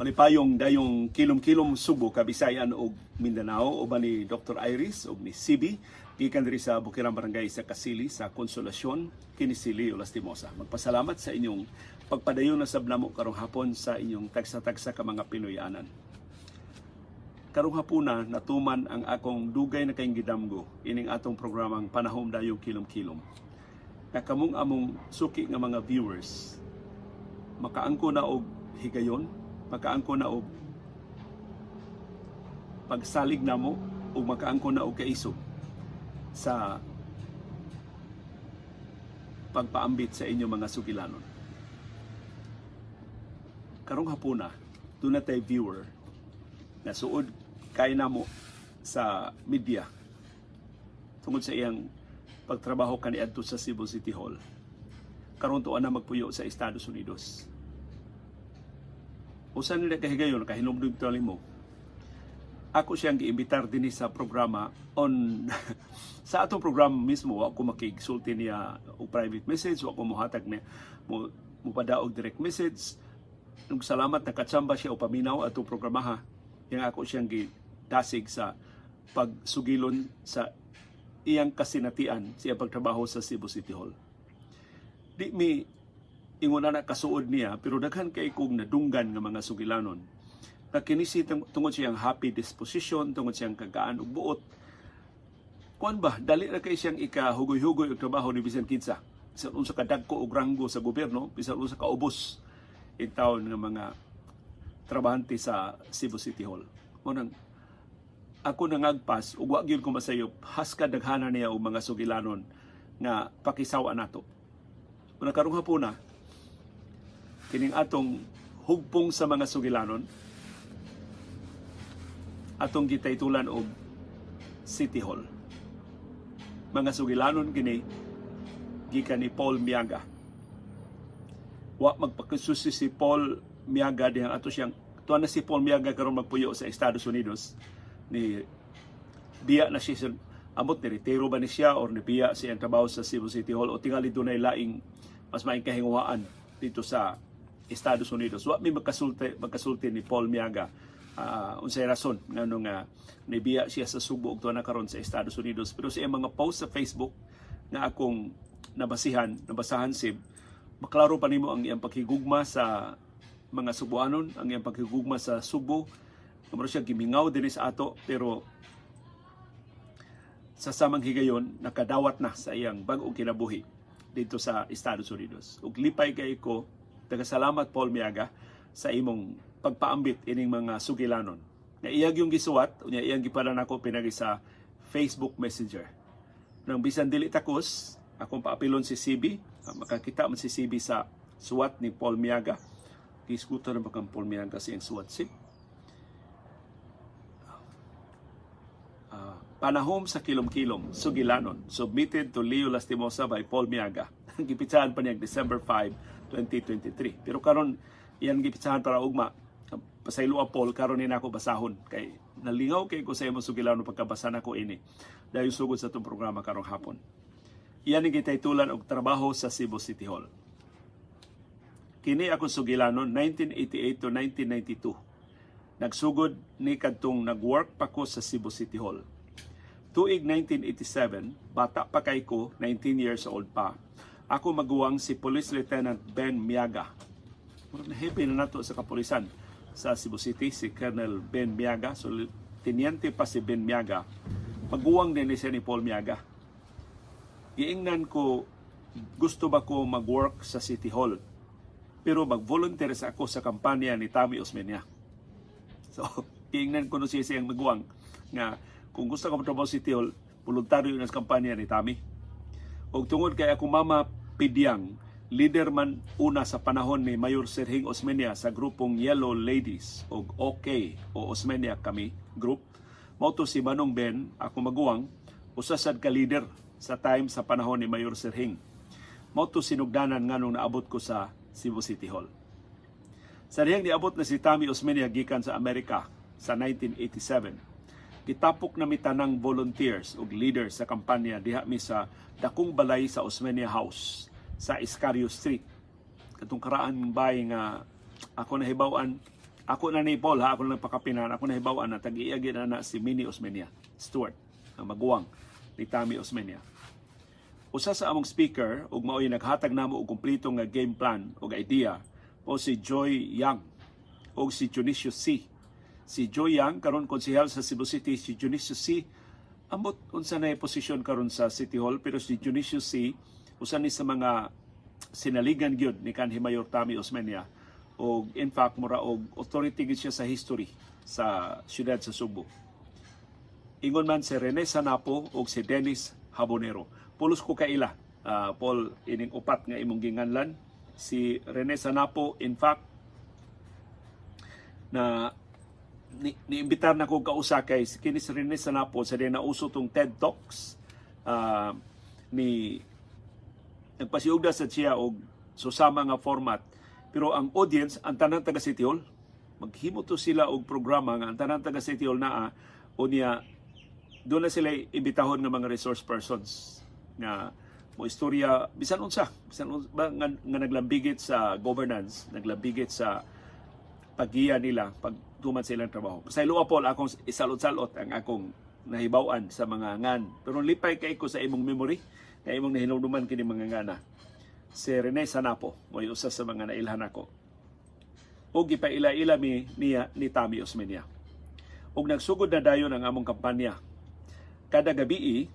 Malipayong dayong kilom-kilom Subo, Kabisayan ug Mindanao uban ni Dr. Iris ug ni CB gikan diri sa Bukirang Barangay sa Kasili sa Konsolasyon kini si Leo Lastimosa. Magpasalamat sa inyong pagpadayon na sabnamo karong hapon sa inyong tagsa-tagsa ka mga Pinoyanan. Karong hapuna natuman ang akong dugay na kayong gidamgo ining atong programang Panahom Dayong Kilom-Kilom. Kakamong among suki nga mga viewers makaangko na og higayon makaangko na og pagsalig namo ug makaangko na og kaisog sa pagpaambit sa inyo mga sugilanon. Karong hapuna, doon na tayo viewer na suod kay namo sa media tungod sa iyang pagtrabaho kaniadto sa Cebu City Hall. Karon tuwa na magpuyo sa Estados Unidos usa nila kahigayon kahinumdum to mo ako siyang giimbitar din sa programa on sa atong programa mismo wa ko makigsulti niya og private message wa ko mohatag niya mo mupadaog direct message. Ug salamat nakatsamba siya o paminaw atong programaha yang ako siyang gidasig sa pagsugilon sa iyang kasinatian sa iyang pagtrabaho sa Cebu City Hall. Di mi ingon na kasuod niya pero daghan kay kog nadunggan nga mga sugilanon. Nga kinisi tungod siyang happy disposition tungod siyang kagaan ug buot. Kuan ba dali ra kay siyang ikahugoy-hugoy og trabaho ni bisan kinsa bisan unsa ka dagko og ranggo sa gobyerno bisan unsa ka ubos in taon nga mga trabahante sa Cebu City Hall. Mo nang ako nangagpas ug wa gyud ko masayop has ka daghana niya og mga sugilanon nga pakisawa nato. Una karong hapuna, kining atong hugpong sa mga sugilanon atong gitaytulan og City Hall. Mga sugilanon kini gikan ni Paul Miaga. Wa magpakasusi si Paul Miaga dihang ato siyang tuwa na si Paul Miaga karon magpuyo sa Estados Unidos ni biya na siya amot ni retiro ba ni siya or ni biya siya ang trabaho sa Cebu City Hall o tingali dunay laing mas maing kahinguhaan dito sa Estados Unidos. Wa mi magkasulti magkasulti ni Paul Miaga uh, unsay rason ngano nga nibiya siya sa Subo ug na karon sa Estados Unidos pero sa mga post sa Facebook nga akong nabasihan, nabasahan sib maklaro pa nimo ang iyang paghigugma sa mga Subuanon, ang iyang paghigugma sa Subo. Kamaro siya gimingaw din sa ato pero sa samang higayon nakadawat na sa iyang bag-ong kinabuhi dito sa Estados Unidos. Ug lipay kay ko Tagasalamat Paul Miaga sa imong pagpaambit ining mga sugilanon. Na iyag yung gisuwat, unya iyang gipadan ako pinagi sa Facebook Messenger. Nang bisan dili takos, akong paapilon si CB, ah, makakita man si CB sa suwat ni Paul Miaga. Kiskuto na bakang Paul Miaga sa iyang suwat si. Uh, panahom sa kilom-kilom, sugilanon, submitted to Leo Lastimosa by Paul Miaga. Gipitsahan pa niya December 5, 2023. Pero karon iyan gipitsahan para ugma pasaylo Paul karon ni nako basahon kay nalingaw kay ko sa imo sugilaw no pagkabasa nako ini dayon sugod sa tong programa karong hapon. Iyan ni gitaytulan og trabaho sa Cebu City Hall. Kini ako sugilanon 1988 to 1992. Nagsugod ni kadtong nagwork pa ko sa Cebu City Hall. Tuig 1987, bata pa kay ko, 19 years old pa ako maguwang si Police Lieutenant Ben Miaga. Murag na hepe na nato sa kapulisan sa Cebu City si Colonel Ben Miaga. So tiniente pa si Ben Miaga. Maguwang din siya ni Paul Miaga. Giingnan ko gusto ba ko mag-work sa City Hall. Pero mag-volunteer sa ako sa kampanya ni Tommy Osmeña. So, giingnan ko no siya siyang maguwang nga kung gusto ko matrabaho sa City Hall, voluntaryo na sa kampanya ni Tommy. Og tungod kay ako mama Pidyang, leader man una sa panahon ni Mayor Serhing Osmeña sa grupong Yellow Ladies o OK o Osmeña kami group. Mao si Manong Ben, ako maguwang, usasad ka leader sa time sa panahon ni Mayor Serhing. Mao sinugdanan nga nung naabot ko sa Cebu City Hall. Sa riyang niabot na si Tommy Osmeña gikan sa Amerika sa 1987 gitapok na mi tanang volunteers ug leaders sa kampanya diha mi sa dakong balay sa Osmeña House sa Iscario Street. Katong karaan bay nga ako nahibawan Ako na ni Paul ha, ako na pakapinan, ako na hibawaan na tag-iagi na na si Mini Osmeña, Stuart, ang maguwang ni Tami Osmeña. Usa sa among speaker ug mao'y naghatag namo og kumpleto nga game plan ug idea o si Joy Yang o si Junicio C. Si Joy Yang karon konsehal sa Cebu City, si Junicio C. Ambot unsa na posisyon karon sa City Hall pero si Junicio C. usa ni sa mga sinaligan gyud ni kanhi Mayor Tami Osmeña o in fact mura og authority gid siya sa history sa siyudad sa Subo. Ingon man si Rene Sanapo o si Dennis Habonero. Pulos ko kaila, uh, Paul, ining upat nga imong ginganlan. Si Rene Sanapo, in fact, na ni, niimbitar na ko kausa kay kini si Rene Sanapo sa din nauso tong TED Talks uh, ni nagpasiugda sa siya og susama nga format. Pero ang audience, ang tanang taga City Hall, maghimo to sila og programa nga ang tanang taga City Hall naa o niya doon na sila imbitahon nga mga resource persons nga mo istorya bisan unsa bisan unsa ba, nga, nga naglambigit sa governance naglambigit sa pagiya nila pag tuman sa ilang trabaho. Sa ilo Paul akong isalot-salot ang akong nahibawan sa mga ngan. Pero lipay kay ko sa imong memory kay imong nahinumduman kini mga ngana. Si Rene Sanapo mo usa sa mga nailhan ako. Ug gipaila-ila mi niya ni Tami Osmeña. Ug nagsugod na dayon ang among kampanya. Kada gabi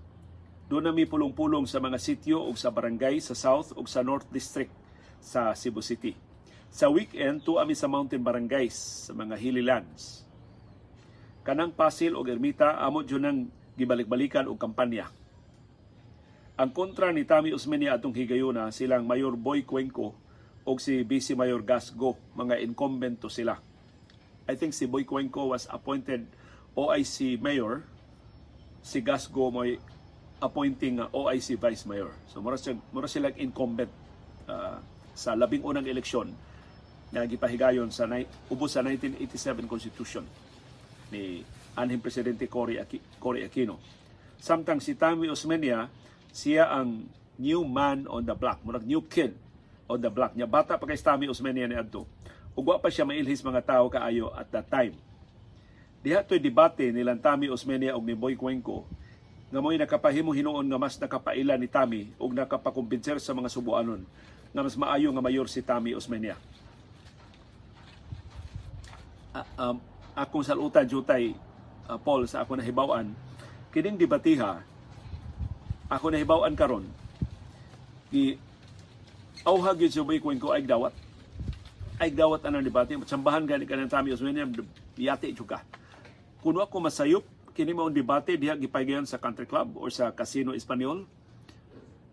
doon na mi pulong-pulong sa mga sityo ug sa barangay sa South ug sa North District sa Cebu City. Sa weekend, to ami sa mountain barangays sa mga hilly lands. Kanang Pasil ug Ermita amo jud nang gibalik-balikan og kampanya ang kontra ni Tami Usmeña atong higayuna silang Mayor Boy Cuenco o si Vice Mayor Gasgo, mga incumbent to sila. I think si Boy Cuenco was appointed OIC Mayor, si Gasgo mo'y appointing uh, OIC Vice Mayor. So mura sila, mura sila incumbent uh, sa labing unang eleksyon na gipahigayon sa ubos sa 1987 Constitution ni anhing Presidente Cory Aquino. Samtang si Tami Osmeña siya ang new man on the block, murag new kid on the block. Nya bata pa kay Stami Osmeña ni adto. Ug wa pa siya mailhis mga tao kaayo at that time. Diha to'y debate nilang Tami Osmeña ug ni Boy Cuenco nga mo'y nakapahimo hinuon nga mas nakapaila ni Tami ug nakapakumbinser sa mga subuanon nga mas maayo nga mayor si Tami Osmeña. Uh, um, akong salutan jutay uh, Paul sa ako nahibawan kining debatiha ako na hibaw-an karon. Gi auha gyud sa may ko ay dawat. Ay dawat anang debate. Sambahan gani kanang tami uswene yati juga kuno ako masayop kini mao debate diha gipaygayon sa country club or sa casino espanyol.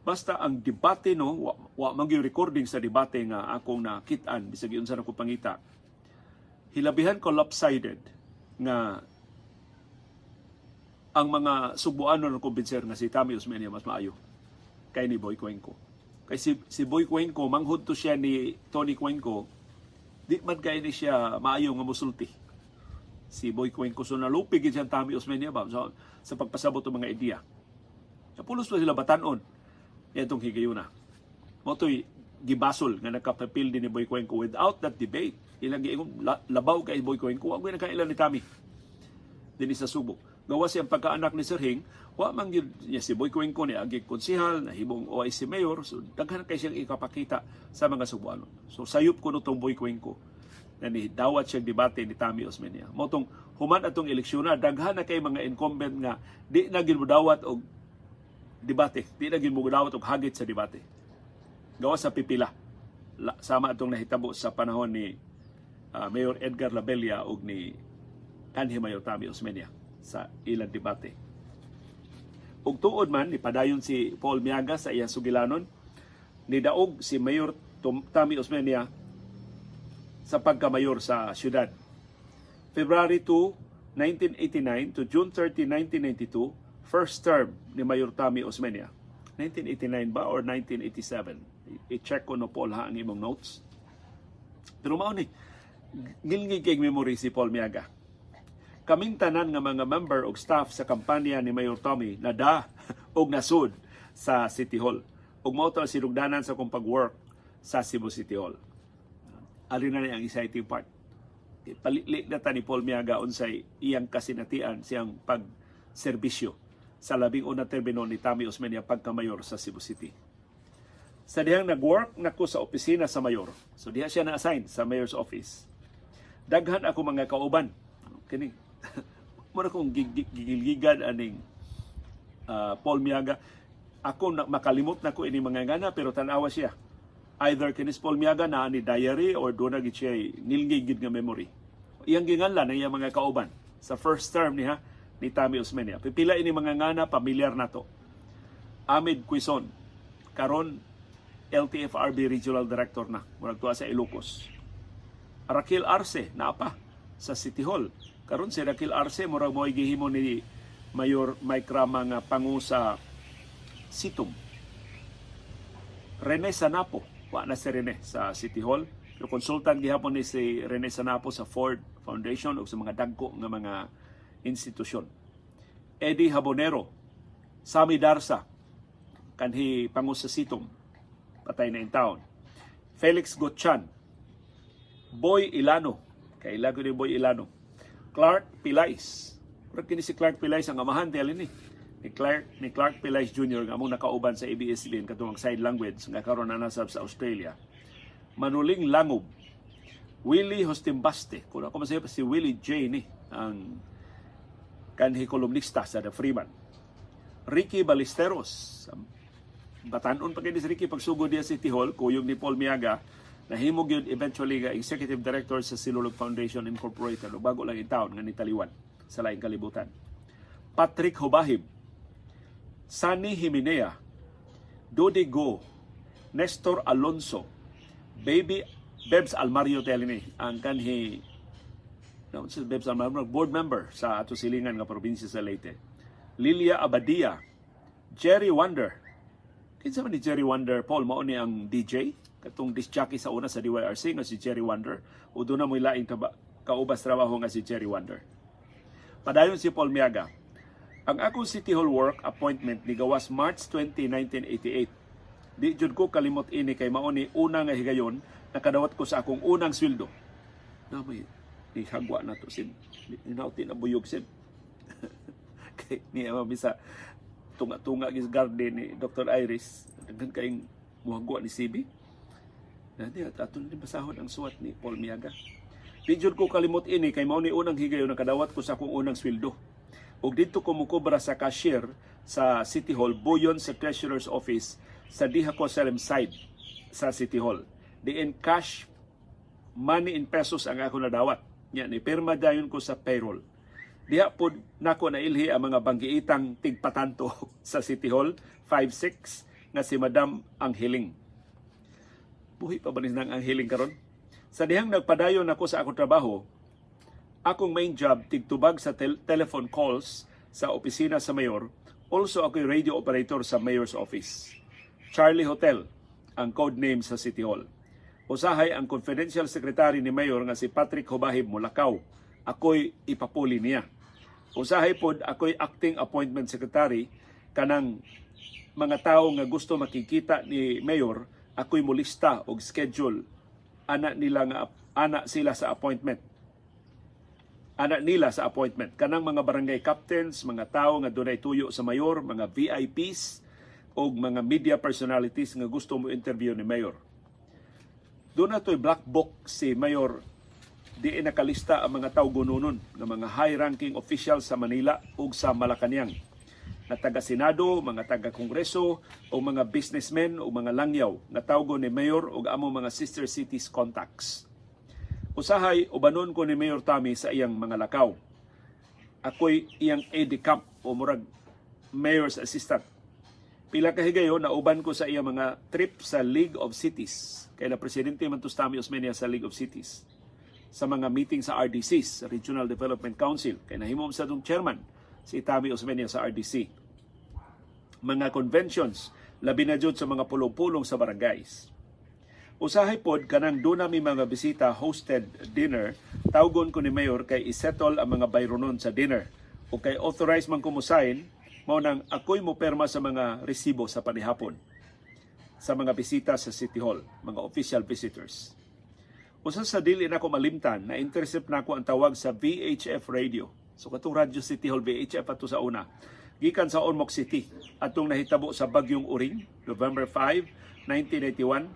Basta ang debate no wa, wa man recording sa debate nga akong nakitaan bisag unsa na ko pangita hilabihan ko lopsided nga ang mga subuanon ng kumbinser nga si Tami Osmeña mas maayo kay ni Boy Cuenco. Kay si, si Boy Cuenco, manghud to siya ni Tony Cuenco, di man kay ni siya maayo nga musulti. Si Boy Cuenco, so nalupig siya Tami Osmeña ba so, sa pagpasabot ng mga ideya. Sa pulos pa sila batanon, itong higayuna. Mo to'y gibasol nga nakapapil din ni Boy Cuenco without that debate. Ilang giingong labaw kay Boy Cuenco, wag na kailan ni Tami. Din sa Subo gawa siyang pagkaanak ni Sir Hing, wa man gyud niya si Boy Cuenco ni agi konsehal na hibong OIC mayor so daghan kay siyang ikapakita sa mga Subuanon. So sayop ko nutong Boy Cuenco na ni dawat siyang debate ni Tami Osmeña. Mo tong human atong eleksyon na daghan na kay mga incumbent nga di na gyud dawat og debate, di na gyud dawat og hagit sa debate. Gawa sa pipila. La, sama atong nahitabo sa panahon ni uh, Mayor Edgar Labella ug ni kanhi Mayor Tami Osmeña sa ilang debate. Ug tuod man ni padayon si Paul Miaga sa iyang sugilanon ni daog si Mayor Tami Osmeña sa pagkamayor sa syudad. February 2, 1989 to June 30, 1992, first term ni Mayor Tami Osmeña. 1989 ba or 1987? I-check ko no Paul ha ang imong notes. Pero mao ni ngilngig kay memory si Paul Miaga kaming tanan nga mga member og staff sa kampanya ni Mayor Tommy nada og nasud sa City Hall. Ug mao to sinugdanan sa kong pag-work sa Cebu City Hall. Ali na ang exciting part. Palili na ta ni Paul Miaga unsay iyang kasinatian siyang pagserbisyo sa labing una termino ni Tami Osmeña pagkamayor sa Cebu City. Sa dihang nag-work nako sa opisina sa mayor, so diha siya na-assign sa mayor's office. Daghan ako mga kauban. Kini mura kong gigilgigan aning uh, Paul Miaga. Ako na, makalimot na ko ini mga ngana pero tanawa siya either kinis Paul Miaga na ni diary or doon na siya nilngigid nga memory. Iyang ginganlan na iyang mga kauban sa first term niya ni Tami Osmeña. Pipila ini mga ngana pamilyar nato. Amid Quizon, karon LTFRB Regional Director na, murag tuwa sa Ilocos. Rakil Arce, naapa sa City Hall. Karon si Rakil Arce, murag mo gihimo ni Mayor Mike Rama nga pangu sa Situm. Rene Sanapo, wa na si Rene sa City Hall. Pero consultant gihapon ni si Rene Sanapo sa Ford Foundation o sa mga dagko nga mga institusyon. Eddie Habonero, Sami Darsa, kanhi pangu sa Sitom, patay na in town. Felix Gotchan, Boy Ilano, kay lago ni Boy Ilano. Clark Pilais, Pero kini si Clark Pilais ang amahan dili ni ni Clark ni Clark Pilais Jr. nga among nakauban sa ABS-CBN katong side language nga karon na nasab sa Australia. Manuling Langob, Willie Hostimbaste, kung ako masaya si Willie J ni ang kanhi kolumnista sa The Freeman. Ricky Ballesteros, batanon pa kay si Ricky pagsugod diya City Hall, kuyog ni Paul Miaga, nahimog yun eventually nga executive director sa Silulog Foundation Incorporated o bago lang in town nga nitaliwan sa laing kalibutan. Patrick Hobahib, Sunny Himinea, Dodi Go, Nestor Alonso, Baby Bebs Almario Telini, ang kanhi no, si Bebs Almario, board member sa ato silingan nga probinsya sa Leyte. Lilia Abadia, Jerry Wonder. Kinsa man ni Jerry Wonder, Paul, mao ni ang DJ, katong disc jockey sa una sa DYRC nga si Jerry Wonder, o doon na mo laing kaubas trabaho nga si Jerry Wonder. Padayon si Paul Miaga, ang akong City Hall work appointment ni gawas March 20, 1988. Di jud ko kalimot ini kay mao ni una nga higayon nakadawat ko sa akong unang sweldo. Na may ni hagwa na to sin. Ni nauti na buyog sin. kay ni ama bisa tunga-tunga gis garden ni Dr. Iris daghan kaing muhagwa ni CB. Dati at aton ni basahon ang suwat ni Paul Miaga. Di ko kalimot ini kay mao ni unang higayon nakadawat ko sa akong unang sweldo ug dito ko mukobra sa cashier sa City Hall buyon sa treasurer's office sa diha ko Salem side sa City Hall. Diin cash money in pesos ang ako nadawat. Nya ni pirma dayon ko sa payroll. Diha pod nako na ilhi ang mga banggiitang tigpatanto sa City Hall 56 nga si Madam Angheling. Buhi pa ba ni nang Angheling karon? Sa dihang nagpadayon ako sa akong trabaho, akong main job tigtubag sa tel- telephone calls sa opisina sa mayor. Also ako radio operator sa mayor's office. Charlie Hotel ang code name sa City Hall. Usahay ang confidential secretary ni mayor nga si Patrick Hobahib Mulakaw. Ako'y ipapuli niya. Usahay pod ako'y acting appointment secretary kanang mga tao nga gusto makikita ni mayor ako'y mulista og schedule. Ana nila nga ana sila sa appointment. Ana nila sa appointment. Kanang mga barangay captains mga tao nga dunay tuyo sa mayor mga VIPs o mga media personalities nga gusto mo interview ni mayor. Doon na to'y black book si mayor. Di nakalista ang mga tao gununon ng mga high-ranking officials sa Manila ug sa Malacañang na taga-senado, mga taga-kongreso o mga businessmen o mga langyaw na tawgo ni mayor ug amo mga sister cities contacts Usahay ubanon ko ni Mayor Tami sa iyang mga lakaw. Ako'y iyang aide camp o murag mayor's assistant. Pila ka higayon na uban ko sa iyang mga trip sa League of Cities. Kay na presidente man Tami Osmeña sa League of Cities. Sa mga meeting sa RDCs, Regional Development Council. Kay nahimom sa itong chairman si Tami Osmeña sa RDC. Mga conventions, labi na sa mga pulong-pulong sa barangays Usahay pod kanang duna mi mga bisita hosted dinner, tawgon ko ni Mayor kay isettle ang mga bayronon sa dinner. O kay authorize man kumusain, mao nang ako'y mo perma sa mga resibo sa panihapon sa mga bisita sa City Hall, mga official visitors. Usa sa dili na ko malimtan na intercept na ako ang tawag sa VHF radio. So katong Radio City Hall VHF ato sa una. Gikan sa Ormoc City atong nahitabo sa Bagyong Uring, November 5, 1981.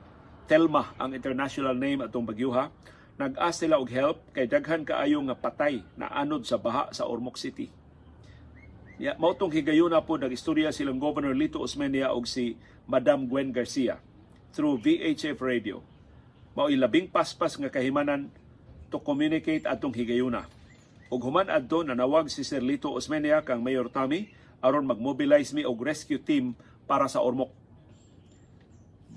Telma ang international name atong bagyuha. Nag-ask sila og help kay daghan kaayo nga patay na anod sa baha sa Ormoc City. Ya, mao tong higayuna po nag-istorya silang Governor Lito Osmeña og si Madam Gwen Garcia through VHF radio mao labing paspas nga kahimanan to communicate atong higayuna. Ug human adto nanawag si Sir Lito Osmeña kang Mayor Tommy aron mag-mobilize mi og rescue team para sa Ormoc.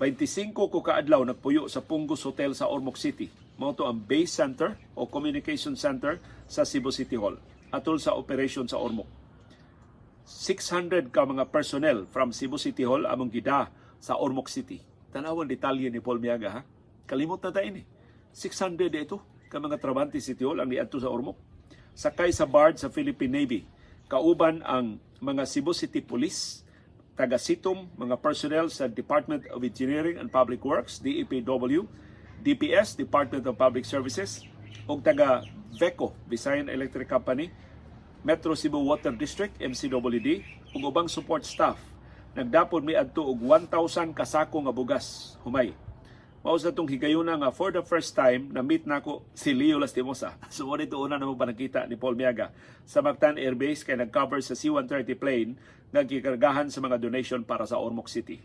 25 ko kaadlaw nagpuyo sa Punggos Hotel sa Ormoc City. Mao to ang base center o communication center sa Cebu City Hall atol sa operation sa Ormoc. 600 ka mga personnel from Cebu City Hall among gida sa Ormoc City. Tanawon detalye ni Paul Miaga ha Kalimot na tayo ni. 600 ito ka mga trabante City Hall ang niadto sa Ormoc. Sakay sa BARD sa Philippine Navy. Kauban ang mga Cebu City Police, taga Sitom, mga personnel sa Department of Engineering and Public Works, DEPW, DPS, Department of Public Services, ug taga VECO, Visayan Electric Company, Metro Cebu Water District, MCWD, ug ubang support staff. Nagdapod mi adto og 1,000 kasako nga bugas humay mao sa tong higayuna nga for the first time na meet nako si Leo Lastimosa. So mo dito una namo panakita ni Paul Miaga sa Mactan Air kay nag-cover sa C-130 plane nga gikargahan sa mga donation para sa Ormoc City.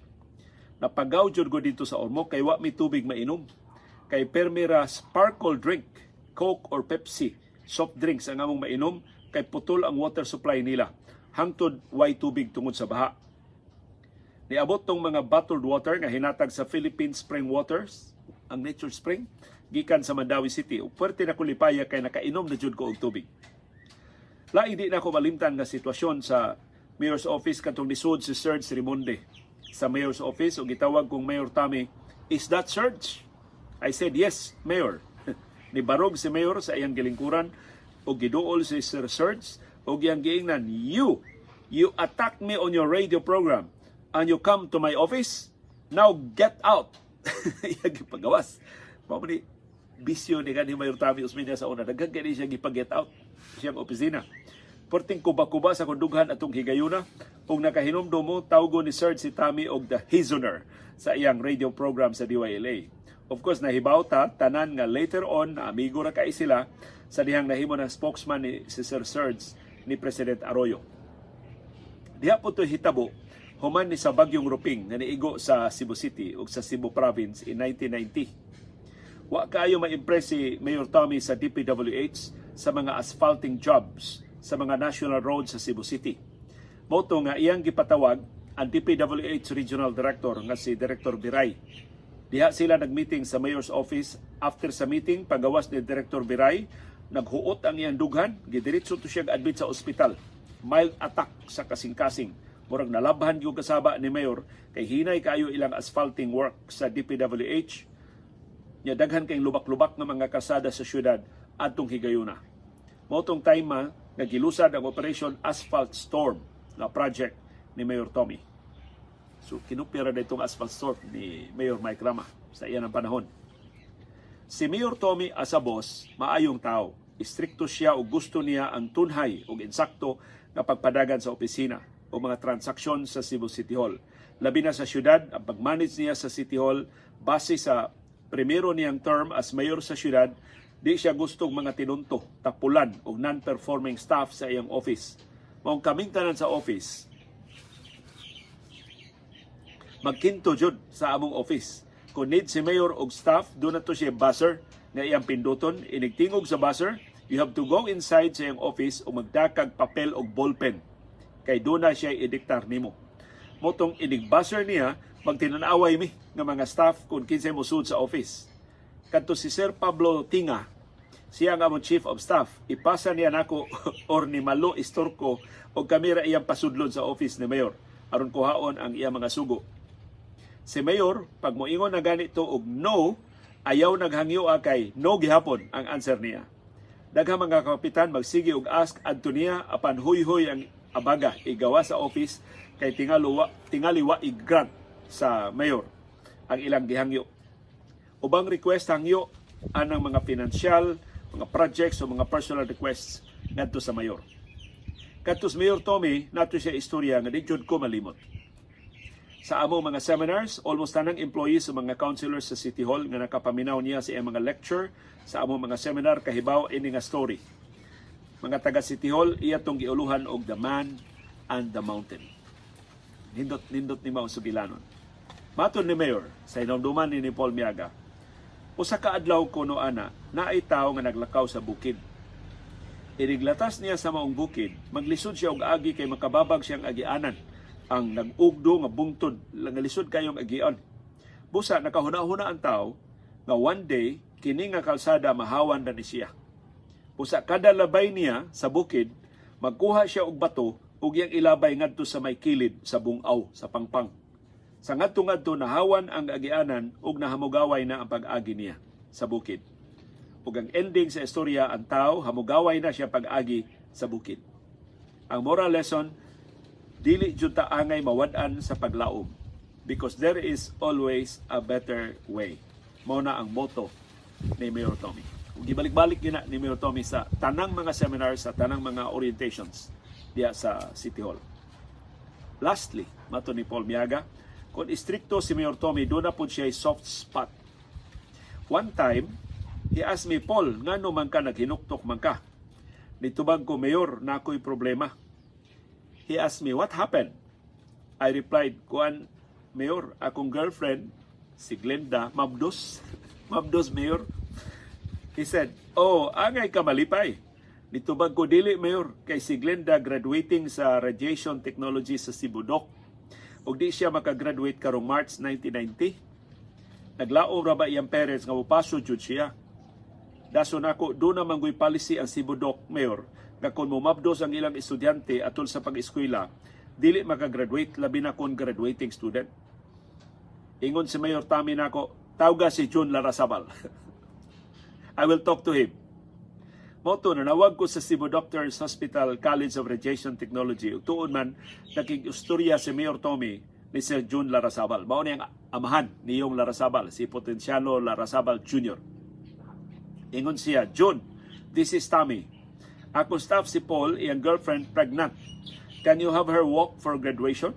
Napagaw jud ko dito sa Ormoc kay wa mi tubig mainom. Kay permira sparkle drink, Coke or Pepsi, soft drinks ang among mainom kay putol ang water supply nila. Hangtod way tubig tungod sa baha Niabot tong mga bottled water nga hinatag sa Philippine Spring Waters, ang Nature Spring, gikan sa Mandawi City. Ug puwerte na kulipaya kay nakainom na jud ko og tubig. Lain di na ko malimtan nga sitwasyon sa Mayor's Office katong nisud si Serge Rimonde sa Mayor's Office ug gitawag kong Mayor Tommy, is that Serge? I said, yes, Mayor. Nibarog si Mayor sa iyang gilingkuran ug giduol si Sir Serge ug iyang giingnan, you, you attack me on your radio program and you come to my office, now get out. Iyang gipagawas. Mao ni bisyo ni kanhi Mayor Tavi Usmeña sa una. Daghang kani siya gipag-get out siyang opisina. Porting kuba-kuba sa kundughan atong higayuna ug nakahinumdum mo tawgo ni Sir si Tami og the Hizoner sa iyang radio program sa DYLA. Of course, nahibaw ta, tanan nga later on, na amigo ra kay sila sa dihang nahimo ng spokesman ni si Sir Serge ni President Arroyo. Diha po to hitabo human ni sa bagyong Ruping nga niigo sa Cebu City ug sa Cebu Province in 1990. Wa kaayo ma-impress si Mayor Tommy sa DPWH sa mga asphalting jobs sa mga national roads sa Cebu City. Moto nga iyang gipatawag ang DPWH Regional Director nga si Director Biray. Diha sila nagmeeting sa Mayor's Office. After sa meeting, pagawas ni Director Biray, naghuot ang iyang dughan, gidiretso to siya admit sa ospital. Mild attack sa kasing-kasing murag nalabhan yung kasaba ni Mayor kay hinay kayo ilang asphalting work sa DPWH nya daghan kay lubak-lubak nga mga kasada sa syudad adtong higayuna. Motong time ma nagilusad ang Operation Asphalt Storm na project ni Mayor Tommy. So kinupira na itong asphalt storm ni Mayor Mike Rama sa iyan ang panahon. Si Mayor Tommy as a boss, maayong tao. Istrikto siya o gusto niya ang tunhay o insakto nga pagpadagan sa opisina o mga transaksyon sa Cebu City Hall. Labi na sa syudad, ang pag-manage niya sa City Hall base sa primero niyang term as mayor sa syudad, di siya gustong mga tinunto, tapulan o non-performing staff sa iyang office. Maong kaming tanan sa office, magkinto jud sa among office. Kung need si mayor og staff, doon na to siya buzzer nga iyang pinduton. Inigtingog sa buzzer, you have to go inside sa iyang office o magdakag papel og ballpen kay doon na siya idiktar nimo. Motong inigbuzzer niya, magtinanaway mi nga mga staff kung kinsay mo sa office. Kadto si Sir Pablo Tinga, siya nga mo chief of staff, ipasa niya nako or ni Malo Istorko o kamera iyang pasudlon sa office ni Mayor aron kuhaon ang iyang mga sugo. Si Mayor, pag moingon na ganito og no, ayaw naghangyo kay no gihapon ang answer niya. Daghang mga kapitan magsige og ask adto niya apan huy-huy ang abaga igawa sa office kay tingaluwa tingaliwa i-grant sa mayor ang ilang gihangyo. Ubang request hangyo anang mga financial, mga projects o mga personal requests ngadto sa mayor. Katus Mayor Tommy, nato siya istorya nga di jud ko malimot. Sa amo mga seminars, almost tanang employees o mga counselors sa City Hall nga nakapaminaw niya sa mga lecture sa amo mga seminar kahibaw ini nga story. Mga taga City Hall, iya tong giuluhan og The Man and the Mountain. Nindot nindot ni mao sugilanon. Maton ni Mayor sa hinumduman ni, ni Paul Miaga. Usa ka adlaw kuno ana, naay tawo nga naglakaw sa bukid Iriglatas niya sa maong bukid, maglisod siya og agi kay makababag siyang agianan. Ang nag-ugdo nga bungtod, nga lisod kayong agian. Busa nakahuna-huna ang tao nga one day kini nga kalsada mahawan na ni siya. Busa kada labay niya sa bukid, magkuha siya og bato ug iyang ilabay ngadto sa may kilid sa bungaw sa pangpang. Sa ngadto ngadto nahawan ang agianan ug nahamugaway na ang pag-agi niya sa bukid ug ang ending sa istorya ang tao hamugaway na siya pag-agi sa bukid. Ang moral lesson dili jud ta angay mawad-an sa paglaom because there is always a better way. Mao na ang motto ni Mayor Tommy. Gibalik-balik gina ni Mayor Tommy sa tanang mga seminars sa tanang mga orientations diya sa City Hall. Lastly, mato ni Paul Miaga, kung istrikto si Mayor Tommy, doon na po siya soft spot. One time, He asked me, Paul, nga man ka naghinuktok man ka? Nitubag ko, Mayor, na ako'y problema. He asked me, what happened? I replied, Kuan, Mayor, akong girlfriend, si Glenda, Mabdos. Mabdos, Mayor. He said, Oh, angay ka malipay. Nitubag ko dili, Mayor, kay si Glenda graduating sa Radiation Technology sa Sibudok. Ug di siya makagraduate karong March 1990. Naglao ra ba iyang parents nga mupaso jud siya Daso nako do na manggoy policy ang Sibudok Mayor nga kung mumabdos ang ilang estudyante atol sa pag-eskwela, dili makagraduate labi na kon graduating student. Ingon si Mayor Tami nako, tawga si June Larasabal. I will talk to him. Moto na nawag ko sa Cebu Doctors Hospital College of Radiation Technology. Tuon man nakig-istorya si Mayor Tommy ni Sir June Larasabal. Mao ni ang amahan ni Yung Larasabal, si Potenciano Larasabal Jr. Ingon siya, June, this is Tommy. Ako staff si Paul, iyang girlfriend, pregnant. Can you have her walk for graduation?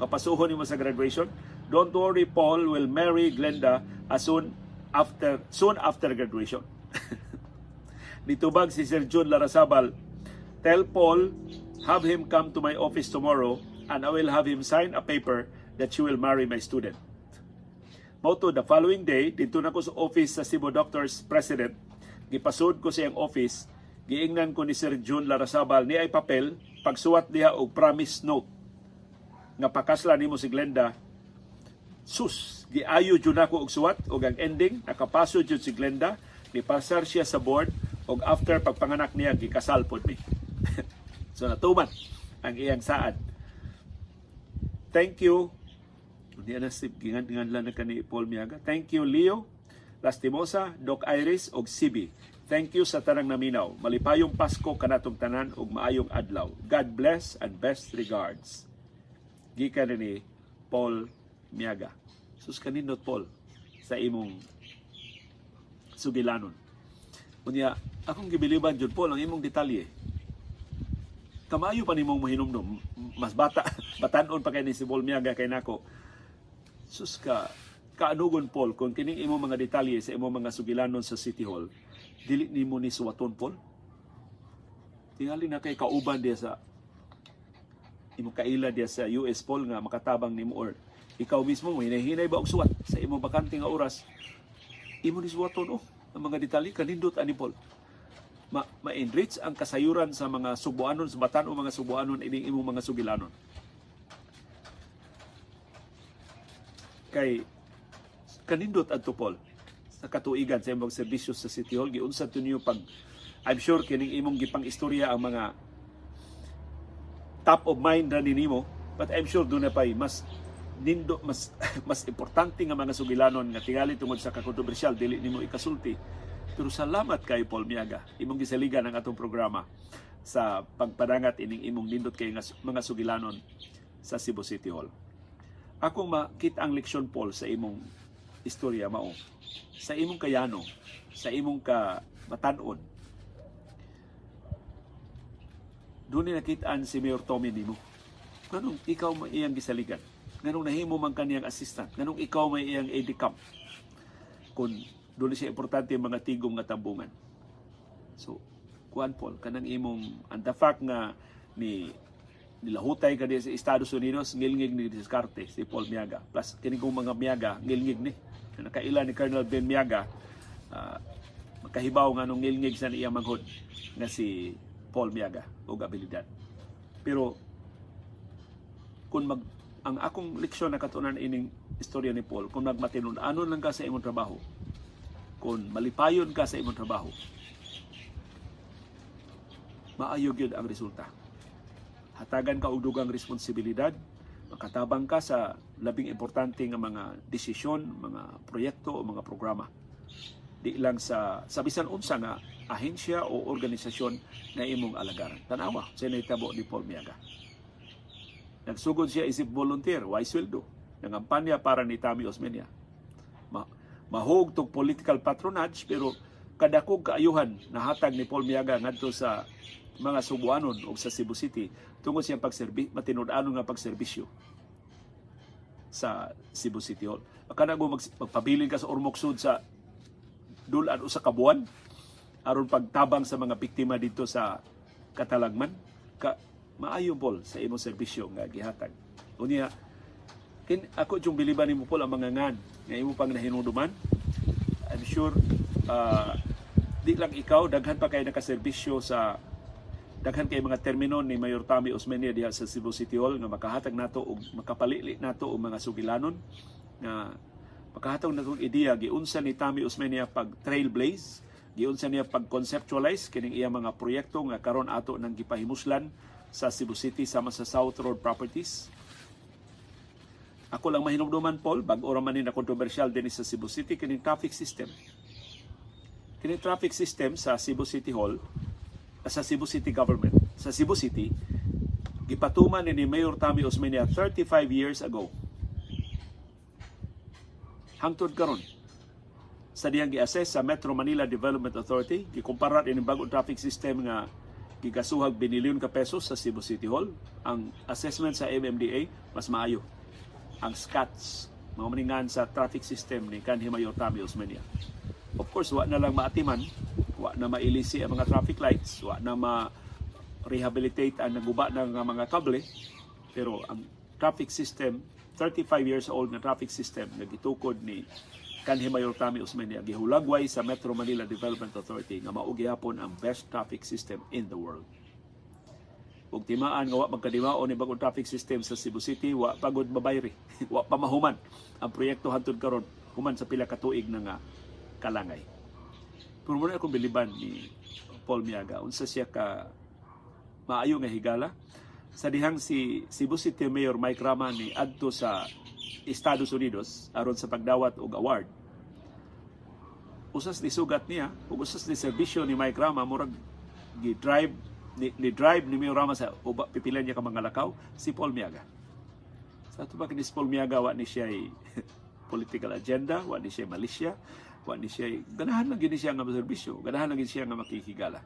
Papasuhon mo sa graduation? Don't worry, Paul will marry Glenda as soon after soon after graduation. Nitubag si Sir June Larasabal, tell Paul, have him come to my office tomorrow and I will have him sign a paper that she will marry my student. Moto the following day, dito na ko sa office sa Cebu Doctors President, gipasud ko sa iyang office, giingnan ko ni Sir June Larasabal ni ay papel, pagsuwat diha og promise note nga pakasla nimo si Glenda sus giayo jud nako og suwat og ang ending nakapaso jud si Glenda ni pasar siya sa board og after pagpanganak niya gikasal pod mi so natuman ang iyang saad thank you hindi na si gingan lang na kani Paul Miaga. Thank you Leo, Lastimosa, Doc Iris og Sibi. Thank you sa tanang naminaw. Malipayong Pasko kanatong tanan ug maayong adlaw. God bless and best regards. Gikan ni Paul Miaga. Sus kanindot Paul sa imong sugilanon. Unya, akong gibiliban jud Paul ang imong detalye. Kamayo pa nimong mahinumdum. Mas bata, batanon pa kay ni si Paul Miaga kay nako sus ka kaanugon Paul kung kining imo mga detalye sa imo mga sugilanon sa City Hall dili nimo ni suwaton Paul tingali na kay kauban dia sa imo kaila dia sa US Paul nga makatabang nimo or ikaw mismo mo hinahinay ba og suwat sa imo bakante nga oras? Imo ni suwaton oh ang mga detalye kanindot ani Paul. Ma ma-enrich ang kasayuran sa mga subuanon sa batan o mga subuanon ining imo mga sugilanon. Kay kanindot adto Paul sa katuigan sa imong serbisyo sa City Hall giunsa to niyo pag I'm sure kining imong gipang istorya ang mga top of mind ra nimo but I'm sure do na pay mas nindo mas mas importante nga mga sugilanon nga tingali tungod sa kakontrobersyal dili nimo ikasulti pero salamat kay Paul Miaga imong gisaligan ang atong programa sa pagpadangat ining imong nindot kay mga sugilanon sa Cebu City Hall akong makita ang leksyon Paul sa imong istorya mao sa imong kayano, sa imong ka batanon, doon ni nakitaan si Mayor Tommy nimo. Ganong ikaw may iyang gisaligan. Ganong nahimo man kaniyang assistant. Ganong ikaw may iyang aide camp. Kung doon siya importante mga tigong nga tambungan. So, kuan Paul, kanang imong, and the fact nga ni nilahutay ka sa Estados Unidos, ngilngig ni Discarte, si Paul Miaga. Plus, kini kong mga Miaga, ngilngig ni. Nakaila ni Colonel Ben Miaga, uh, makahibaw nga nung ngilngig sa iya manghod nga si Paul Miaga o abilidad. Pero kung mag ang akong leksyon na katunan ining istorya ni Paul, kung nagmatinon anon lang ka sa imong trabaho, kung malipayon ka sa imong trabaho, maayog yun ang resulta. Hatagan ka og dugang responsibilidad, makatabang ka sa labing importante nga mga desisyon, mga proyekto o mga programa. Di lang sa sa bisan unsa nga ahensya o organisasyon na imong alagaran. Tanawa, sa nahitabo ni Paul Miaga. Nagsugod siya isip volunteer, why sweldo? Nangampanya para ni Tami Osmeña. Ma mahog tog political patronage pero kadakog kaayuhan nahatag ni Paul Miaga ngadto sa mga Subuanon o sa Cebu City tungod siyang pagserbi matinud-anon nga pagserbisyo sa Cebu City Hall. Kana mo mag, magpabilin ka sa Ormoc Sud sa dulan o sa kabuan aron pagtabang sa mga biktima dito sa Katalagman ka maayo Paul sa imong serbisyo nga gihatag. Unya kin ako yung biliban nimo Paul ang mga ngan nga imo pang nahinuduman. I'm sure uh, di lang ikaw daghan pa kay nakaserbisyo sa daghan kay mga termino ni Mayor Tami Osmeña diha sa Cebu City Hall nga makahatag nato og makapalili nato og mga sugilanon nga makahatag nato ideya giunsa ni Tami Osmeña pag trailblaze giunsa niya pag conceptualize kining iya mga proyekto nga karon ato nang gipahimuslan sa Cebu City sama sa South Road Properties. Ako lang mahinumduman, Paul, bag-o man ni na kontrobersyal din sa Cebu City, kining traffic system. Kining traffic system sa Cebu City Hall, sa Cebu City Government, sa Cebu City, gipatuman ni Mayor Tami Osmeña 35 years ago. Hangtod karon sa diyang gi-assess sa Metro Manila Development Authority, gikumpara ini bagong traffic system nga gigasuhag binilyon ka pesos sa Cebu City Hall. Ang assessment sa MMDA mas maayo. Ang SCATS, mga maningan sa traffic system ni Kanhi Mayor Tami Osmeña. Of course, wa na lang maatiman, wa na mailisi ang mga traffic lights, wa na ma-rehabilitate ang naguba ng mga kable, pero ang traffic system, 35 years old na traffic system na gitukod ni kanhi Mayor Tami Osmeña gihulagway sa Metro Manila Development Authority nga mao gihapon ang best traffic system in the world. Ug timaan nga wa magkadimaon ni bagong traffic system sa Cebu City, wa pagod mabayri, wa pa mahuman ang proyekto hantud karon human sa pila ka tuig na nga kalangay. Pero muna akong biliban ni Paul Miaga, unsa siya ka maayo nga higala sa dihang si Cebu City Mayor Mike Rama ni adto sa Estados Unidos aron sa pagdawat og award. Usas ni sugat niya, ug usas ni serbisyo ni Mike Rama murag gi-drive ni, ni drive ni Mayor Rama sa uba pipilan niya ka mga lakaw si Paul Miaga. Sa ato ba si Paul Miaga wa ni siya political agenda, wa ni siya malisya, wa ni siya ganahan lang gini siya nga serbisyo, ganahan lang gini siya nga makikigala.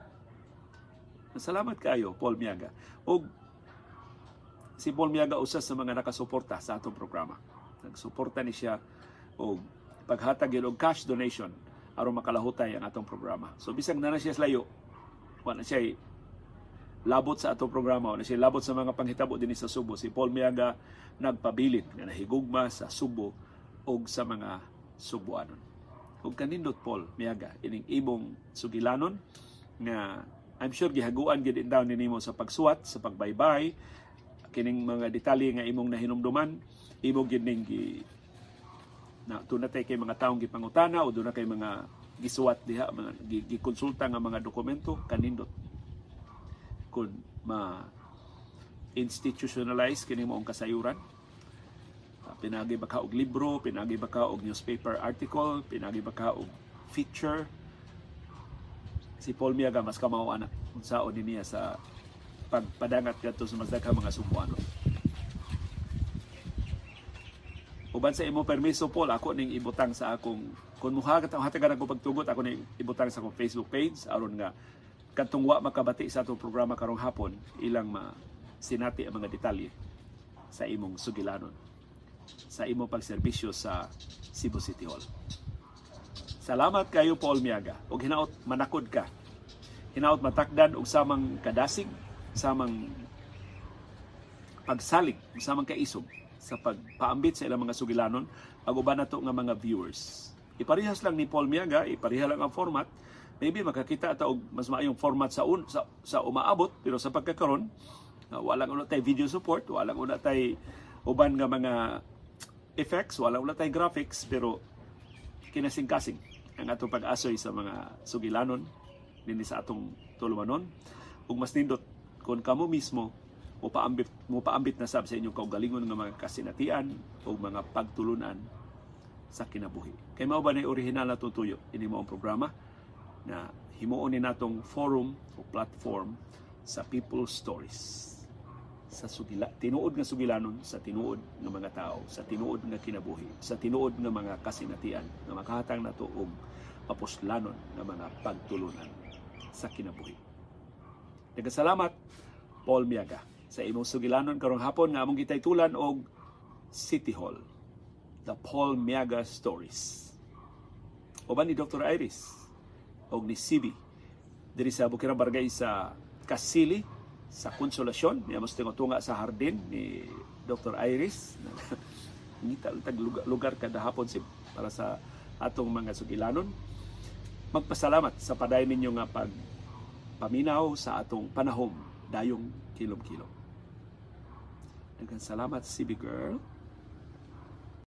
Salamat kayo, Paul Miaga. Og si Paul Miaga usas sa mga nakasuporta sa atong programa. Nagsuporta ni siya og paghatag yun og cash donation aron makalahutay ang atong programa. So bisag na na siya layo, wa na siya labot sa atong programa, wa na siya labot sa mga panghitabo dinhi sa Subo. Si Paul Miaga nagpabilin nga nahigugma sa Subo og sa mga Subuanon. Ug kanindot Paul Miaga ining ibong sugilanon nga I'm sure gihaguan gid down nimo sa pagsuwat, sa pagbaybay, kining mga detalye nga imong nahinumduman imo gid ning gi na tunay kay mga taong gipangutana o doon kay mga gisuwat diha mga gikonsulta nga mga dokumento kanindot. Kun ma institutionalize kini mo ang kasayuran. Pinagi ba ka og libro pinagi ba ka og newspaper article pinagi ba ka og feature? Si Paul Miaga mas kamao anak. Unsaon niya sa pagpadangat kadto sa mas mga sumuano. Uban sa imo permiso Paul, ako ning ibutang sa akong kung muhagat ang hatagan ako pagtugot ako ni ibutang sa akong Facebook page aron nga kadtong wa makabati sa atong programa karong hapon ilang ma sinati ang mga detalye sa imong sugilanon sa imong pagserbisyo sa Cebu City Hall. Salamat kayo Paul Miaga ug hinaot manakod ka. Hinaot matakdan og samang kadasig, samang pagsalig, samang kaisog sa pagpaambit sa ilang mga sugilanon ag uban nato nga mga viewers. Iparehas lang ni Paul Miaga, ipareha lang ang format. Maybe makakita ta og mas maayong format sa un, sa, sa umaabot pero sa pagkakaron uh, walang una tay video support, walang una tay uban nga mga effects, walang una tay graphics pero kinasing-kasing ang atong pag-asoy sa mga sugilanon dinhi sa atong tulumanon ug mas nindot kung kamo mismo mo paambit mo paambit na sab sa inyong kaugalingon nga mga kasinatian o mga pagtulunan sa kinabuhi. Kay mao ba na original na tutuyo ini ang programa na himuon ni natong forum o platform sa People Stories sa sugila tinuod nga sugilanon sa tinuod nga mga tao sa tinuod nga kinabuhi sa tinuod nga mga kasinatian nga makahatang nato og mapuslanon nga mga pagtulunan sa kinabuhi. Nagasalamat Paul Miaga sa imong sugilanon karong hapon nga among gitaytulan og City Hall. The Paul Miaga Stories. Uban ni Dr. Iris og ni Sibi diri sa Bukirang Barangay sa Kasili sa Konsolasyon. Niya mas tunga sa hardin ni Dr. Iris. Ngita tag lugar, kada hapon si para sa atong mga sugilanon. Magpasalamat sa paday ninyo nga pag paminaw sa atong panahom dayong kilom-kilom. Daghang salamat, CB Girl.